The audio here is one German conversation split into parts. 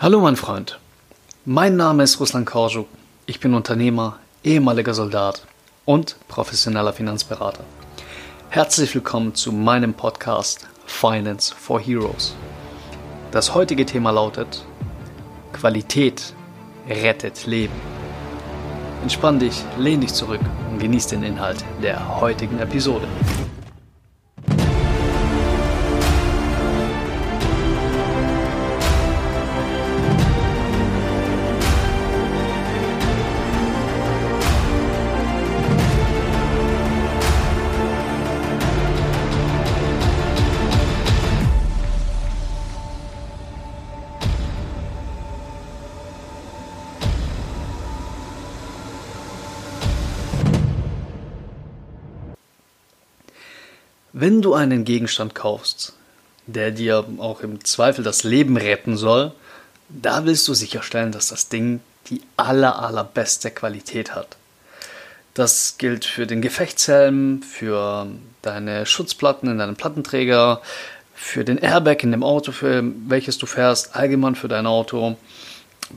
Hallo mein Freund, mein Name ist Ruslan Korjuk. Ich bin Unternehmer, ehemaliger Soldat und professioneller Finanzberater. Herzlich willkommen zu meinem Podcast Finance for Heroes. Das heutige Thema lautet Qualität rettet Leben. Entspann dich, lehn dich zurück und genieß den Inhalt der heutigen Episode. Wenn du einen Gegenstand kaufst, der dir auch im Zweifel das Leben retten soll, da willst du sicherstellen, dass das Ding die aller, allerbeste Qualität hat. Das gilt für den Gefechtshelm, für deine Schutzplatten in deinem Plattenträger, für den Airbag in dem Auto, für welches du fährst, allgemein für dein Auto.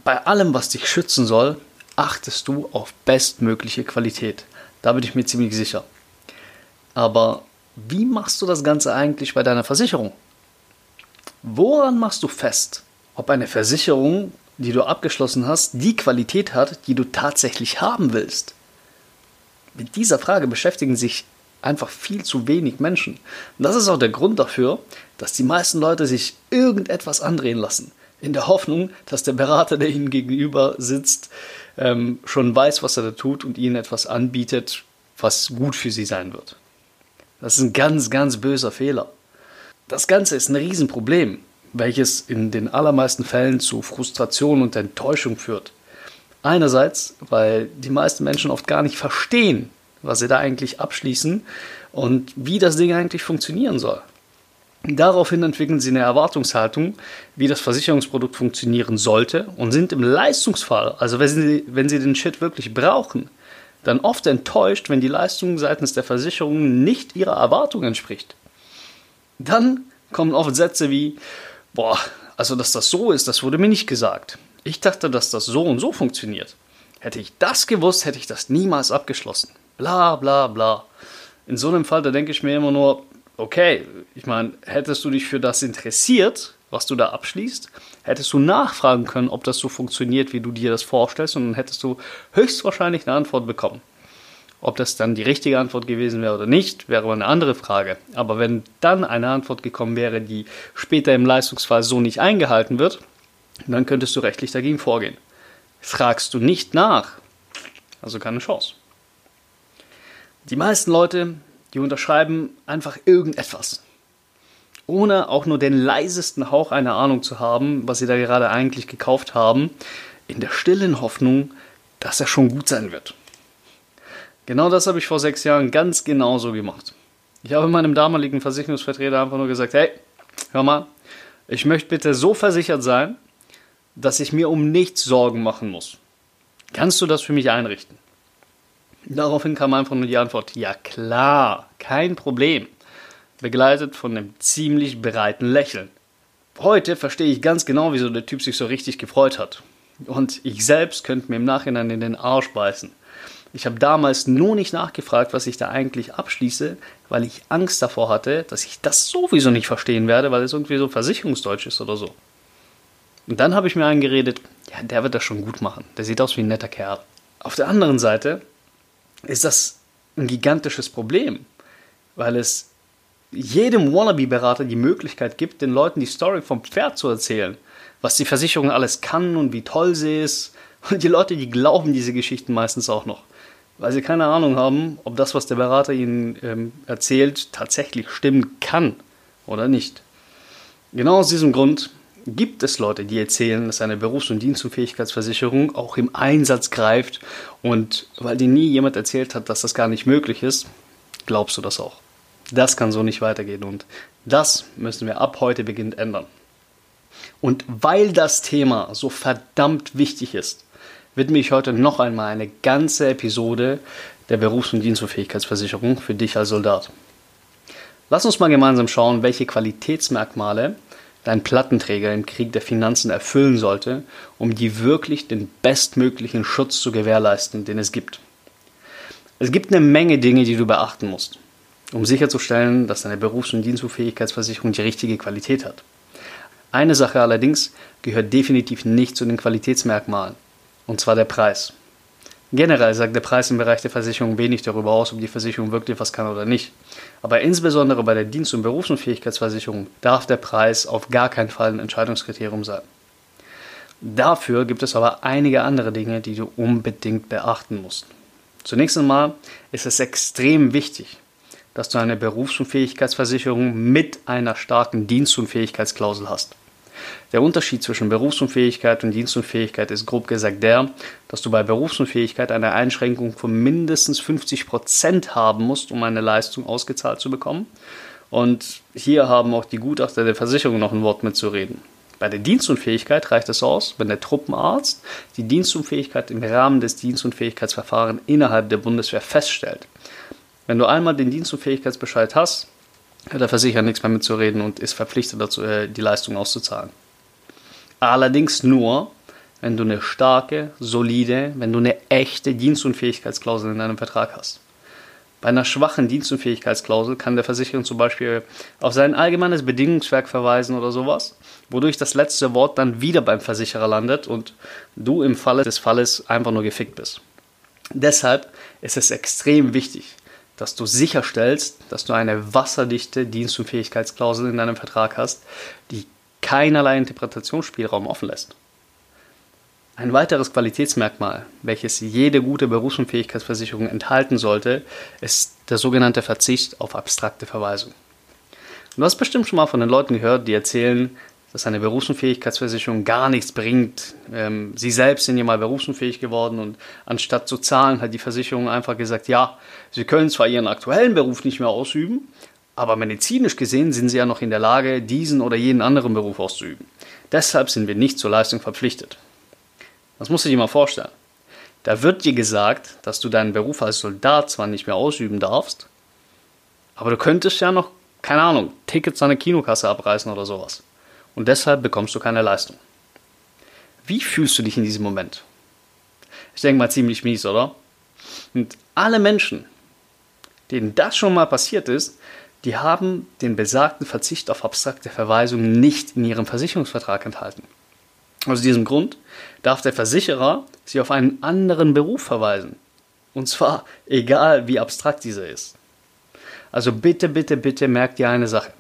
Bei allem, was dich schützen soll, achtest du auf bestmögliche Qualität. Da bin ich mir ziemlich sicher. Aber wie machst du das Ganze eigentlich bei deiner Versicherung? Woran machst du fest, ob eine Versicherung, die du abgeschlossen hast, die Qualität hat, die du tatsächlich haben willst? Mit dieser Frage beschäftigen sich einfach viel zu wenig Menschen. Und das ist auch der Grund dafür, dass die meisten Leute sich irgendetwas andrehen lassen. In der Hoffnung, dass der Berater, der ihnen gegenüber sitzt, ähm, schon weiß, was er da tut und ihnen etwas anbietet, was gut für sie sein wird. Das ist ein ganz, ganz böser Fehler. Das Ganze ist ein Riesenproblem, welches in den allermeisten Fällen zu Frustration und Enttäuschung führt. Einerseits, weil die meisten Menschen oft gar nicht verstehen, was sie da eigentlich abschließen und wie das Ding eigentlich funktionieren soll. Daraufhin entwickeln sie eine Erwartungshaltung, wie das Versicherungsprodukt funktionieren sollte und sind im Leistungsfall, also wenn sie, wenn sie den Shit wirklich brauchen, dann oft enttäuscht, wenn die Leistung seitens der Versicherung nicht ihrer Erwartung entspricht. Dann kommen oft Sätze wie, boah, also dass das so ist, das wurde mir nicht gesagt. Ich dachte, dass das so und so funktioniert. Hätte ich das gewusst, hätte ich das niemals abgeschlossen. Bla bla bla. In so einem Fall, da denke ich mir immer nur, okay, ich meine, hättest du dich für das interessiert, was du da abschließt, hättest du nachfragen können, ob das so funktioniert, wie du dir das vorstellst, und dann hättest du höchstwahrscheinlich eine Antwort bekommen. Ob das dann die richtige Antwort gewesen wäre oder nicht, wäre aber eine andere Frage. Aber wenn dann eine Antwort gekommen wäre, die später im Leistungsfall so nicht eingehalten wird, dann könntest du rechtlich dagegen vorgehen. Fragst du nicht nach, also keine Chance. Die meisten Leute, die unterschreiben einfach irgendetwas ohne auch nur den leisesten Hauch einer Ahnung zu haben, was sie da gerade eigentlich gekauft haben, in der stillen Hoffnung, dass er schon gut sein wird. Genau das habe ich vor sechs Jahren ganz genauso gemacht. Ich habe meinem damaligen Versicherungsvertreter einfach nur gesagt, hey, hör mal, ich möchte bitte so versichert sein, dass ich mir um nichts Sorgen machen muss. Kannst du das für mich einrichten? Daraufhin kam einfach nur die Antwort, ja klar, kein Problem begleitet von einem ziemlich breiten Lächeln. Heute verstehe ich ganz genau, wieso der Typ sich so richtig gefreut hat. Und ich selbst könnte mir im Nachhinein in den Arsch beißen. Ich habe damals nur nicht nachgefragt, was ich da eigentlich abschließe, weil ich Angst davor hatte, dass ich das sowieso nicht verstehen werde, weil es irgendwie so Versicherungsdeutsch ist oder so. Und dann habe ich mir eingeredet, ja, der wird das schon gut machen. Der sieht aus wie ein netter Kerl. Auf der anderen Seite ist das ein gigantisches Problem, weil es jedem Wannabe-Berater die Möglichkeit gibt, den Leuten die Story vom Pferd zu erzählen, was die Versicherung alles kann und wie toll sie ist. Und die Leute, die glauben diese Geschichten meistens auch noch, weil sie keine Ahnung haben, ob das, was der Berater ihnen ähm, erzählt, tatsächlich stimmen kann oder nicht. Genau aus diesem Grund gibt es Leute, die erzählen, dass eine Berufs- und Dienstunfähigkeitsversicherung auch im Einsatz greift und weil dir nie jemand erzählt hat, dass das gar nicht möglich ist, glaubst du das auch. Das kann so nicht weitergehen und das müssen wir ab heute beginnend ändern. Und weil das Thema so verdammt wichtig ist, widme ich heute noch einmal eine ganze Episode der Berufs- und Dienstunfähigkeitsversicherung für dich als Soldat. Lass uns mal gemeinsam schauen, welche Qualitätsmerkmale dein Plattenträger im Krieg der Finanzen erfüllen sollte, um dir wirklich den bestmöglichen Schutz zu gewährleisten, den es gibt. Es gibt eine Menge Dinge, die du beachten musst, um sicherzustellen, dass deine Berufs- und Dienstunfähigkeitsversicherung die richtige Qualität hat. Eine Sache allerdings gehört definitiv nicht zu den Qualitätsmerkmalen, und zwar der Preis. Generell sagt der Preis im Bereich der Versicherung wenig darüber aus, ob die Versicherung wirklich was kann oder nicht. Aber insbesondere bei der Dienst- und Berufsunfähigkeitsversicherung darf der Preis auf gar keinen Fall ein Entscheidungskriterium sein. Dafür gibt es aber einige andere Dinge, die du unbedingt beachten musst. Zunächst einmal ist es extrem wichtig, dass du eine Berufsunfähigkeitsversicherung mit einer starken Dienstunfähigkeitsklausel hast. Der Unterschied zwischen Berufsunfähigkeit und Dienstunfähigkeit ist grob gesagt der, dass du bei Berufsunfähigkeit eine Einschränkung von mindestens 50 Prozent haben musst, um eine Leistung ausgezahlt zu bekommen. Und hier haben auch die Gutachter der Versicherung noch ein Wort mitzureden. Bei der Dienstunfähigkeit reicht es aus, wenn der Truppenarzt die Dienstunfähigkeit im Rahmen des Dienstunfähigkeitsverfahrens innerhalb der Bundeswehr feststellt. Wenn du einmal den Dienstunfähigkeitsbescheid hast, hat der Versicherer nichts mehr mitzureden und ist verpflichtet dazu, äh, die Leistung auszuzahlen. Allerdings nur, wenn du eine starke, solide, wenn du eine echte Dienstunfähigkeitsklausel in deinem Vertrag hast. Bei einer schwachen Dienstunfähigkeitsklausel kann der Versicherer zum Beispiel auf sein allgemeines Bedingungswerk verweisen oder sowas, wodurch das letzte Wort dann wieder beim Versicherer landet und du im Falle des Falles einfach nur gefickt bist. Deshalb ist es extrem wichtig, dass du sicherstellst, dass du eine wasserdichte Dienstunfähigkeitsklausel in deinem Vertrag hast, die keinerlei Interpretationsspielraum offen lässt. Ein weiteres Qualitätsmerkmal, welches jede gute Berufsunfähigkeitsversicherung enthalten sollte, ist der sogenannte Verzicht auf abstrakte Verweisung. Du hast bestimmt schon mal von den Leuten gehört, die erzählen, dass eine Berufsunfähigkeitsversicherung gar nichts bringt. Ähm, sie selbst sind ja mal berufsunfähig geworden und anstatt zu zahlen, hat die Versicherung einfach gesagt, ja, sie können zwar ihren aktuellen Beruf nicht mehr ausüben, aber medizinisch gesehen sind sie ja noch in der Lage, diesen oder jeden anderen Beruf auszuüben. Deshalb sind wir nicht zur Leistung verpflichtet. Das musst du dir mal vorstellen. Da wird dir gesagt, dass du deinen Beruf als Soldat zwar nicht mehr ausüben darfst, aber du könntest ja noch, keine Ahnung, Tickets an der Kinokasse abreißen oder sowas und deshalb bekommst du keine Leistung. Wie fühlst du dich in diesem Moment? Ich denke mal ziemlich mies, oder? Und alle Menschen, denen das schon mal passiert ist, die haben den besagten Verzicht auf abstrakte Verweisungen nicht in ihrem Versicherungsvertrag enthalten. Aus diesem Grund darf der Versicherer sie auf einen anderen Beruf verweisen. Und zwar egal, wie abstrakt dieser ist. Also bitte, bitte, bitte merkt dir eine Sache.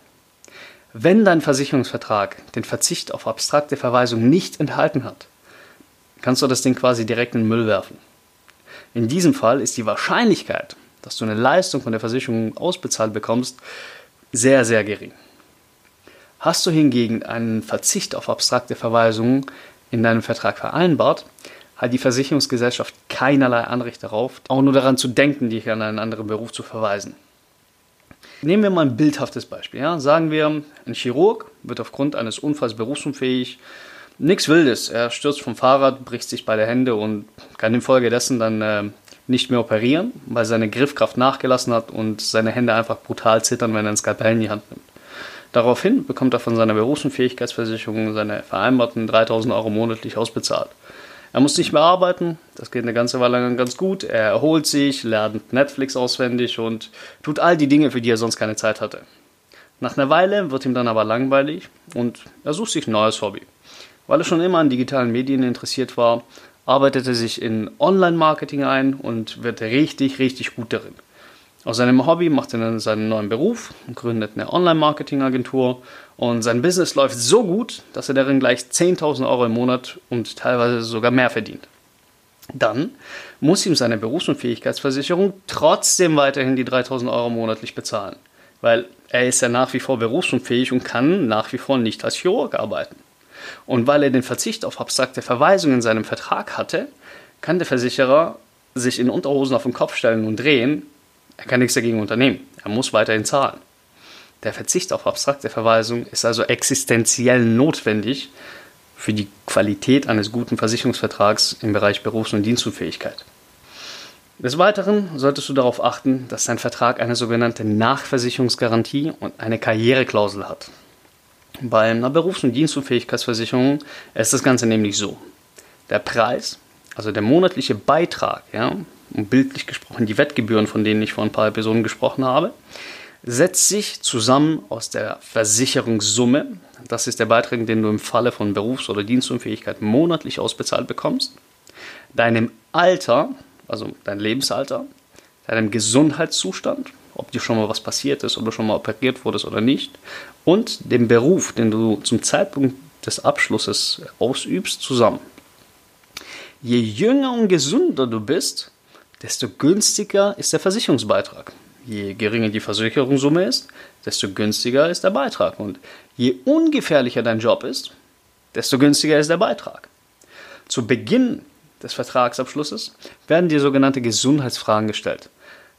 Wenn dein Versicherungsvertrag den Verzicht auf abstrakte Verweisung nicht enthalten hat, kannst du das Ding quasi direkt in den Müll werfen. In diesem Fall ist die Wahrscheinlichkeit, dass du eine Leistung von der Versicherung ausbezahlt bekommst, sehr, sehr gering. Hast du hingegen einen Verzicht auf abstrakte Verweisungen in deinem Vertrag vereinbart, hat die Versicherungsgesellschaft keinerlei Anrecht darauf, auch nur daran zu denken, dich an einen anderen Beruf zu verweisen. Nehmen wir mal ein bildhaftes Beispiel. Ja? Sagen wir, ein Chirurg wird aufgrund eines Unfalls berufsunfähig. Nichts Wildes. Er stürzt vom Fahrrad, bricht sich beide Hände und kann infolgedessen dann äh, nicht mehr operieren, weil seine Griffkraft nachgelassen hat und seine Hände einfach brutal zittern, wenn er ein Skalpell in die Hand nimmt. Daraufhin bekommt er von seiner Berufsunfähigkeitsversicherung seine vereinbarten 3000 Euro monatlich ausbezahlt. Er muss nicht mehr arbeiten, das geht eine ganze Weile lang ganz gut. Er erholt sich, lernt Netflix auswendig und tut all die Dinge, für die er sonst keine Zeit hatte. Nach einer Weile wird ihm dann aber langweilig und er sucht sich ein neues Hobby. Weil er schon immer an digitalen Medien interessiert war, arbeitet er sich in Online-Marketing ein und wird richtig, richtig gut darin. Aus seinem Hobby macht er dann seinen neuen Beruf, gründet eine Online-Marketing-Agentur und sein Business läuft so gut, dass er darin gleich 10.000 Euro im Monat und teilweise sogar mehr verdient. Dann muss ihm seine Berufsunfähigkeitsversicherung trotzdem weiterhin die 3.000 Euro monatlich bezahlen, weil er ist ja nach wie vor berufsunfähig und kann nach wie vor nicht als Chirurg arbeiten. Und weil er den Verzicht auf abstrakte Verweisungen in seinem Vertrag hatte, kann der Versicherer sich in Unterhosen auf den Kopf stellen und drehen er kann nichts dagegen unternehmen. Er muss weiterhin zahlen. Der Verzicht auf abstrakte Verweisung ist also existenziell notwendig für die Qualität eines guten Versicherungsvertrags im Bereich Berufs- und Dienstunfähigkeit. Des Weiteren solltest du darauf achten, dass dein Vertrag eine sogenannte Nachversicherungsgarantie und eine Karriereklausel hat. Bei einer Berufs- und Dienstunfähigkeitsversicherung ist das Ganze nämlich so. Der Preis, also der monatliche Beitrag, ja, bildlich gesprochen die Wettgebühren, von denen ich vor ein paar Episoden gesprochen habe, setzt sich zusammen aus der Versicherungssumme, das ist der Beitrag, den du im Falle von Berufs- oder Dienstunfähigkeit monatlich ausbezahlt bekommst, deinem Alter, also dein Lebensalter, deinem Gesundheitszustand, ob dir schon mal was passiert ist, ob du schon mal operiert wurdest oder nicht, und dem Beruf, den du zum Zeitpunkt des Abschlusses ausübst, zusammen. Je jünger und gesünder du bist, desto günstiger ist der Versicherungsbeitrag. Je geringer die Versicherungssumme ist, desto günstiger ist der Beitrag. Und je ungefährlicher dein Job ist, desto günstiger ist der Beitrag. Zu Beginn des Vertragsabschlusses werden dir sogenannte Gesundheitsfragen gestellt.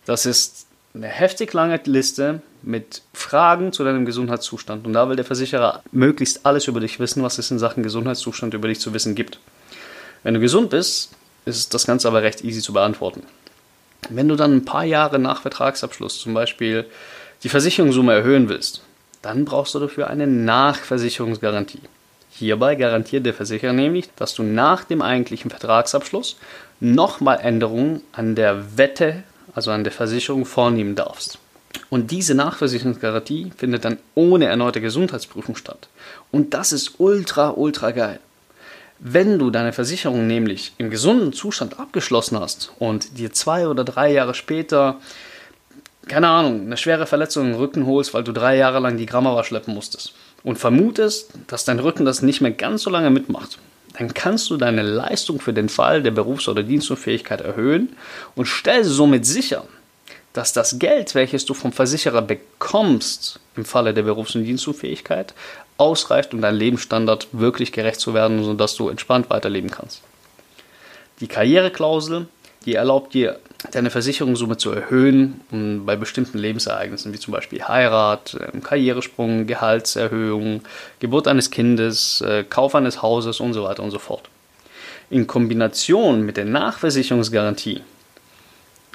Das ist eine heftig lange Liste mit Fragen zu deinem Gesundheitszustand. Und da will der Versicherer möglichst alles über dich wissen, was es in Sachen Gesundheitszustand über dich zu wissen gibt. Wenn du gesund bist, ist das Ganze aber recht easy zu beantworten. Wenn du dann ein paar Jahre nach Vertragsabschluss zum Beispiel die Versicherungssumme erhöhen willst, dann brauchst du dafür eine Nachversicherungsgarantie. Hierbei garantiert der Versicherer nämlich, dass du nach dem eigentlichen Vertragsabschluss nochmal Änderungen an der Wette, also an der Versicherung, vornehmen darfst. Und diese Nachversicherungsgarantie findet dann ohne erneute Gesundheitsprüfung statt. Und das ist ultra, ultra geil. Wenn du deine Versicherung nämlich im gesunden Zustand abgeschlossen hast und dir zwei oder drei Jahre später, keine Ahnung, eine schwere Verletzung im Rücken holst, weil du drei Jahre lang die Grammawa schleppen musstest und vermutest, dass dein Rücken das nicht mehr ganz so lange mitmacht, dann kannst du deine Leistung für den Fall der Berufs- oder Dienstunfähigkeit erhöhen und stellst somit sicher, dass das Geld, welches du vom Versicherer bekommst im Falle der Berufs- und Dienstunfähigkeit, ausreicht, um deinem Lebensstandard wirklich gerecht zu werden, sodass du entspannt weiterleben kannst. Die Karriereklausel, die erlaubt dir, deine Versicherungssumme zu erhöhen um bei bestimmten Lebensereignissen, wie zum Beispiel Heirat, ähm, Karrieresprung, Gehaltserhöhung, Geburt eines Kindes, äh, Kauf eines Hauses und so weiter und so fort. In Kombination mit der Nachversicherungsgarantie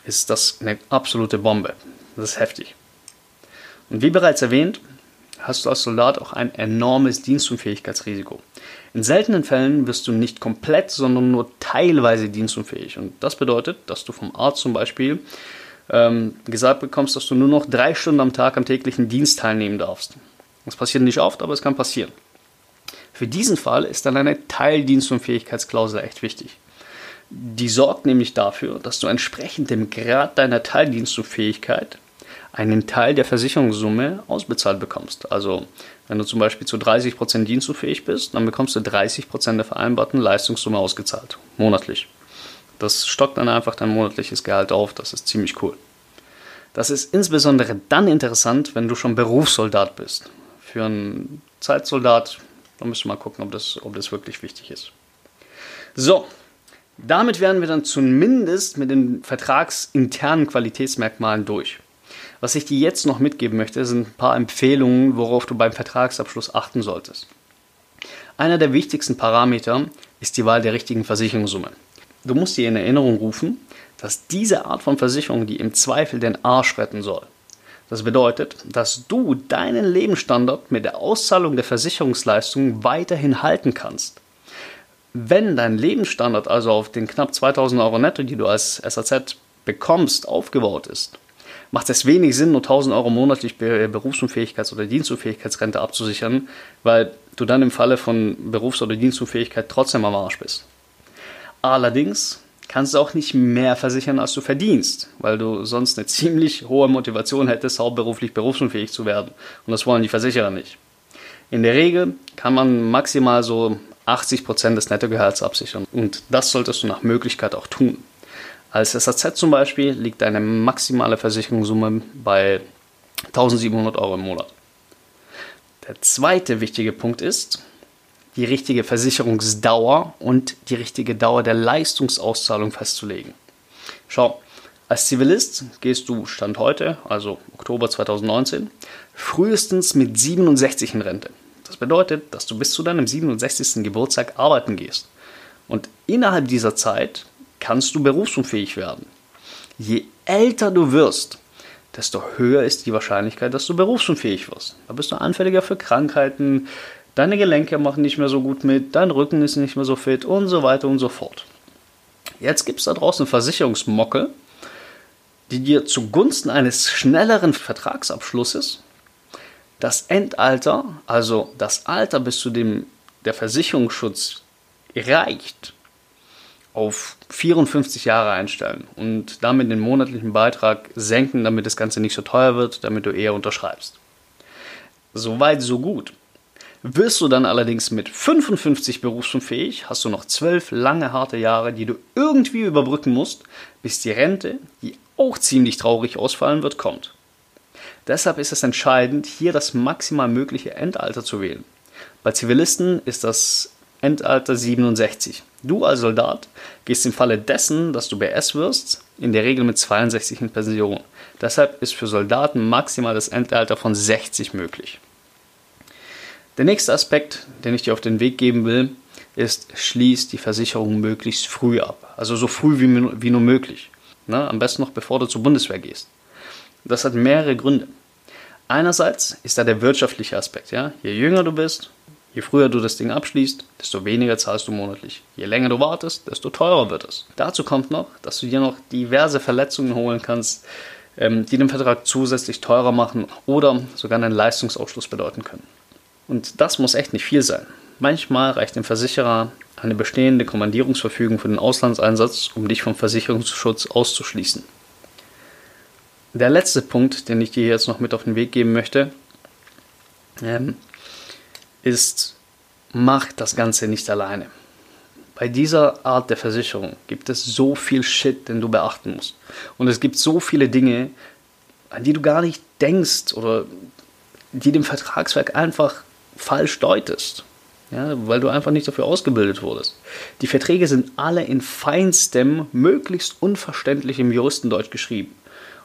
ist das eine absolute Bombe. Das ist heftig. Und wie bereits erwähnt, hast du als Soldat auch ein enormes Dienstunfähigkeitsrisiko. In seltenen Fällen wirst du nicht komplett, sondern nur teilweise dienstunfähig. Und das bedeutet, dass du vom Arzt zum Beispiel ähm, gesagt bekommst, dass du nur noch drei Stunden am Tag am täglichen Dienst teilnehmen darfst. Das passiert nicht oft, aber es kann passieren. Für diesen Fall ist dann eine Teildienstunfähigkeitsklausel echt wichtig. Die sorgt nämlich dafür, dass du entsprechend dem Grad deiner Teildienstunfähigkeit einen Teil der Versicherungssumme ausbezahlt bekommst. Also wenn du zum Beispiel zu 30% dienstunfähig bist, dann bekommst du 30% der vereinbarten Leistungssumme ausgezahlt, monatlich. Das stockt dann einfach dein monatliches Gehalt auf, das ist ziemlich cool. Das ist insbesondere dann interessant, wenn du schon Berufssoldat bist. Für einen Zeitsoldat, da müssen wir mal gucken, ob das, ob das wirklich wichtig ist. So, damit wären wir dann zumindest mit den vertragsinternen Qualitätsmerkmalen durch. Was ich dir jetzt noch mitgeben möchte, sind ein paar Empfehlungen, worauf du beim Vertragsabschluss achten solltest. Einer der wichtigsten Parameter ist die Wahl der richtigen Versicherungssumme. Du musst dir in Erinnerung rufen, dass diese Art von Versicherung die im Zweifel den Arsch retten soll. Das bedeutet, dass du deinen Lebensstandard mit der Auszahlung der Versicherungsleistung weiterhin halten kannst. Wenn dein Lebensstandard also auf den knapp 2000 Euro netto, die du als SAZ bekommst, aufgebaut ist, macht es wenig Sinn, nur 1000 Euro monatlich Berufsunfähigkeits- oder Dienstunfähigkeitsrente abzusichern, weil du dann im Falle von Berufs- oder Dienstunfähigkeit trotzdem am Arsch bist. Allerdings kannst du auch nicht mehr versichern, als du verdienst, weil du sonst eine ziemlich hohe Motivation hättest, hauptberuflich berufsunfähig zu werden. Und das wollen die Versicherer nicht. In der Regel kann man maximal so 80% des Nettogehalts absichern. Und das solltest du nach Möglichkeit auch tun. Als SAZ zum Beispiel liegt deine maximale Versicherungssumme bei 1700 Euro im Monat. Der zweite wichtige Punkt ist, die richtige Versicherungsdauer und die richtige Dauer der Leistungsauszahlung festzulegen. Schau, als Zivilist gehst du Stand heute, also Oktober 2019, frühestens mit 67 in Rente. Das bedeutet, dass du bis zu deinem 67. Geburtstag arbeiten gehst. Und innerhalb dieser Zeit kannst du berufsunfähig werden. Je älter du wirst, desto höher ist die Wahrscheinlichkeit, dass du berufsunfähig wirst. Da bist du anfälliger für Krankheiten, deine Gelenke machen nicht mehr so gut mit, dein Rücken ist nicht mehr so fit und so weiter und so fort. Jetzt gibt es da draußen Versicherungsmocke, die dir zugunsten eines schnelleren Vertragsabschlusses das Endalter, also das Alter, bis zu dem der Versicherungsschutz reicht, auf 54 Jahre einstellen und damit den monatlichen Beitrag senken, damit das Ganze nicht so teuer wird, damit du eher unterschreibst. Soweit, so gut. Wirst du dann allerdings mit 55 berufsunfähig, hast du noch 12 lange harte Jahre, die du irgendwie überbrücken musst, bis die Rente, die auch ziemlich traurig ausfallen wird, kommt. Deshalb ist es entscheidend, hier das maximal mögliche Endalter zu wählen. Bei Zivilisten ist das Endalter 67. Du als Soldat gehst im Falle dessen, dass du BS wirst, in der Regel mit 62 in Pension. Deshalb ist für Soldaten maximal das Endalter von 60 möglich. Der nächste Aspekt, den ich dir auf den Weg geben will, ist, schließ die Versicherung möglichst früh ab. Also so früh wie, wie nur möglich. Ne? Am besten noch bevor du zur Bundeswehr gehst. Das hat mehrere Gründe. Einerseits ist da der wirtschaftliche Aspekt. Ja? Je jünger du bist, je früher du das Ding abschließt, desto weniger zahlst du monatlich. Je länger du wartest, desto teurer wird es. Dazu kommt noch, dass du dir noch diverse Verletzungen holen kannst, ähm, die den Vertrag zusätzlich teurer machen oder sogar einen Leistungsausschluss bedeuten können. Und das muss echt nicht viel sein. Manchmal reicht dem Versicherer eine bestehende Kommandierungsverfügung für den Auslandseinsatz, um dich vom Versicherungsschutz auszuschließen. Der letzte Punkt, den ich dir jetzt noch mit auf den Weg geben möchte, ähm, ist, mach das Ganze nicht alleine. Bei dieser Art der Versicherung gibt es so viel Shit, den du beachten musst. Und es gibt so viele Dinge, an die du gar nicht denkst oder die dem Vertragswerk einfach falsch deutest. Ja, weil du einfach nicht dafür ausgebildet wurdest. Die Verträge sind alle in feinstem, möglichst unverständlichem Juristendeutsch geschrieben.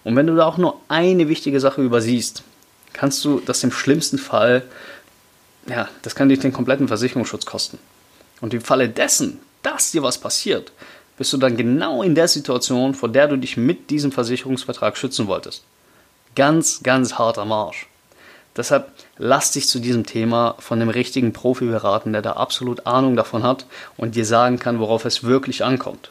Und wenn du da auch nur eine wichtige Sache übersiehst, kannst du das im schlimmsten Fall, ja, das kann dich den kompletten Versicherungsschutz kosten. Und im Falle dessen, dass dir was passiert, bist du dann genau in der Situation, vor der du dich mit diesem Versicherungsvertrag schützen wolltest. Ganz, ganz harter Marsch. Deshalb lass dich zu diesem Thema von dem richtigen Profi beraten, der da absolut Ahnung davon hat und dir sagen kann, worauf es wirklich ankommt.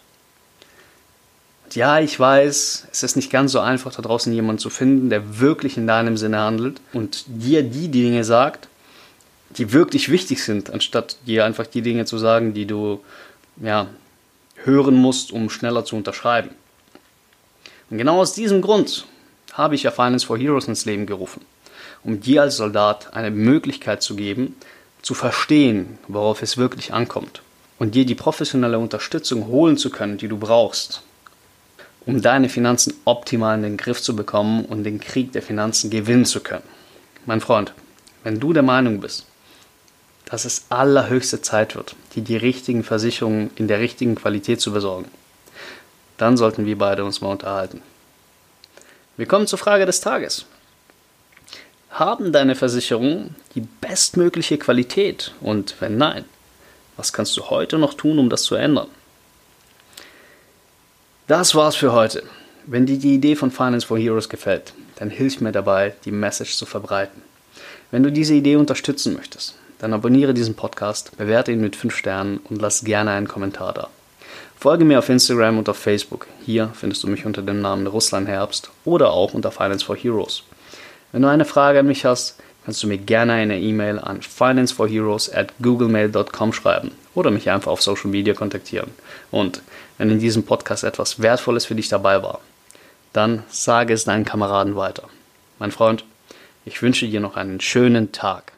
Und ja, ich weiß, es ist nicht ganz so einfach, da draußen jemanden zu finden, der wirklich in deinem Sinne handelt und dir die Dinge sagt, die wirklich wichtig sind, anstatt dir einfach die Dinge zu sagen, die du ja, hören musst, um schneller zu unterschreiben. Und genau aus diesem Grund habe ich ja Finance for Heroes ins Leben gerufen um dir als Soldat eine Möglichkeit zu geben, zu verstehen, worauf es wirklich ankommt und dir die professionelle Unterstützung holen zu können, die du brauchst, um deine Finanzen optimal in den Griff zu bekommen und den Krieg der Finanzen gewinnen zu können. Mein Freund, wenn du der Meinung bist, dass es allerhöchste Zeit wird, dir die richtigen Versicherungen in der richtigen Qualität zu besorgen, dann sollten wir beide uns mal unterhalten. Wir kommen zur Frage des Tages. Haben deine Versicherungen die bestmögliche Qualität? Und wenn nein, was kannst du heute noch tun, um das zu ändern? Das war's für heute. Wenn dir die Idee von Finance for Heroes gefällt, dann hilf mir dabei, die Message zu verbreiten. Wenn du diese Idee unterstützen möchtest, dann abonniere diesen Podcast, bewerte ihn mit 5 Sternen und lass gerne einen Kommentar da. Folge mir auf Instagram und auf Facebook. Hier findest du mich unter dem Namen Russland Herbst oder auch unter Finance for Heroes. Wenn du eine Frage an mich hast, kannst du mir gerne eine E-Mail an financeforheroes at googlemail.com schreiben oder mich einfach auf Social Media kontaktieren. Und wenn in diesem Podcast etwas Wertvolles für dich dabei war, dann sage es deinen Kameraden weiter. Mein Freund, ich wünsche dir noch einen schönen Tag.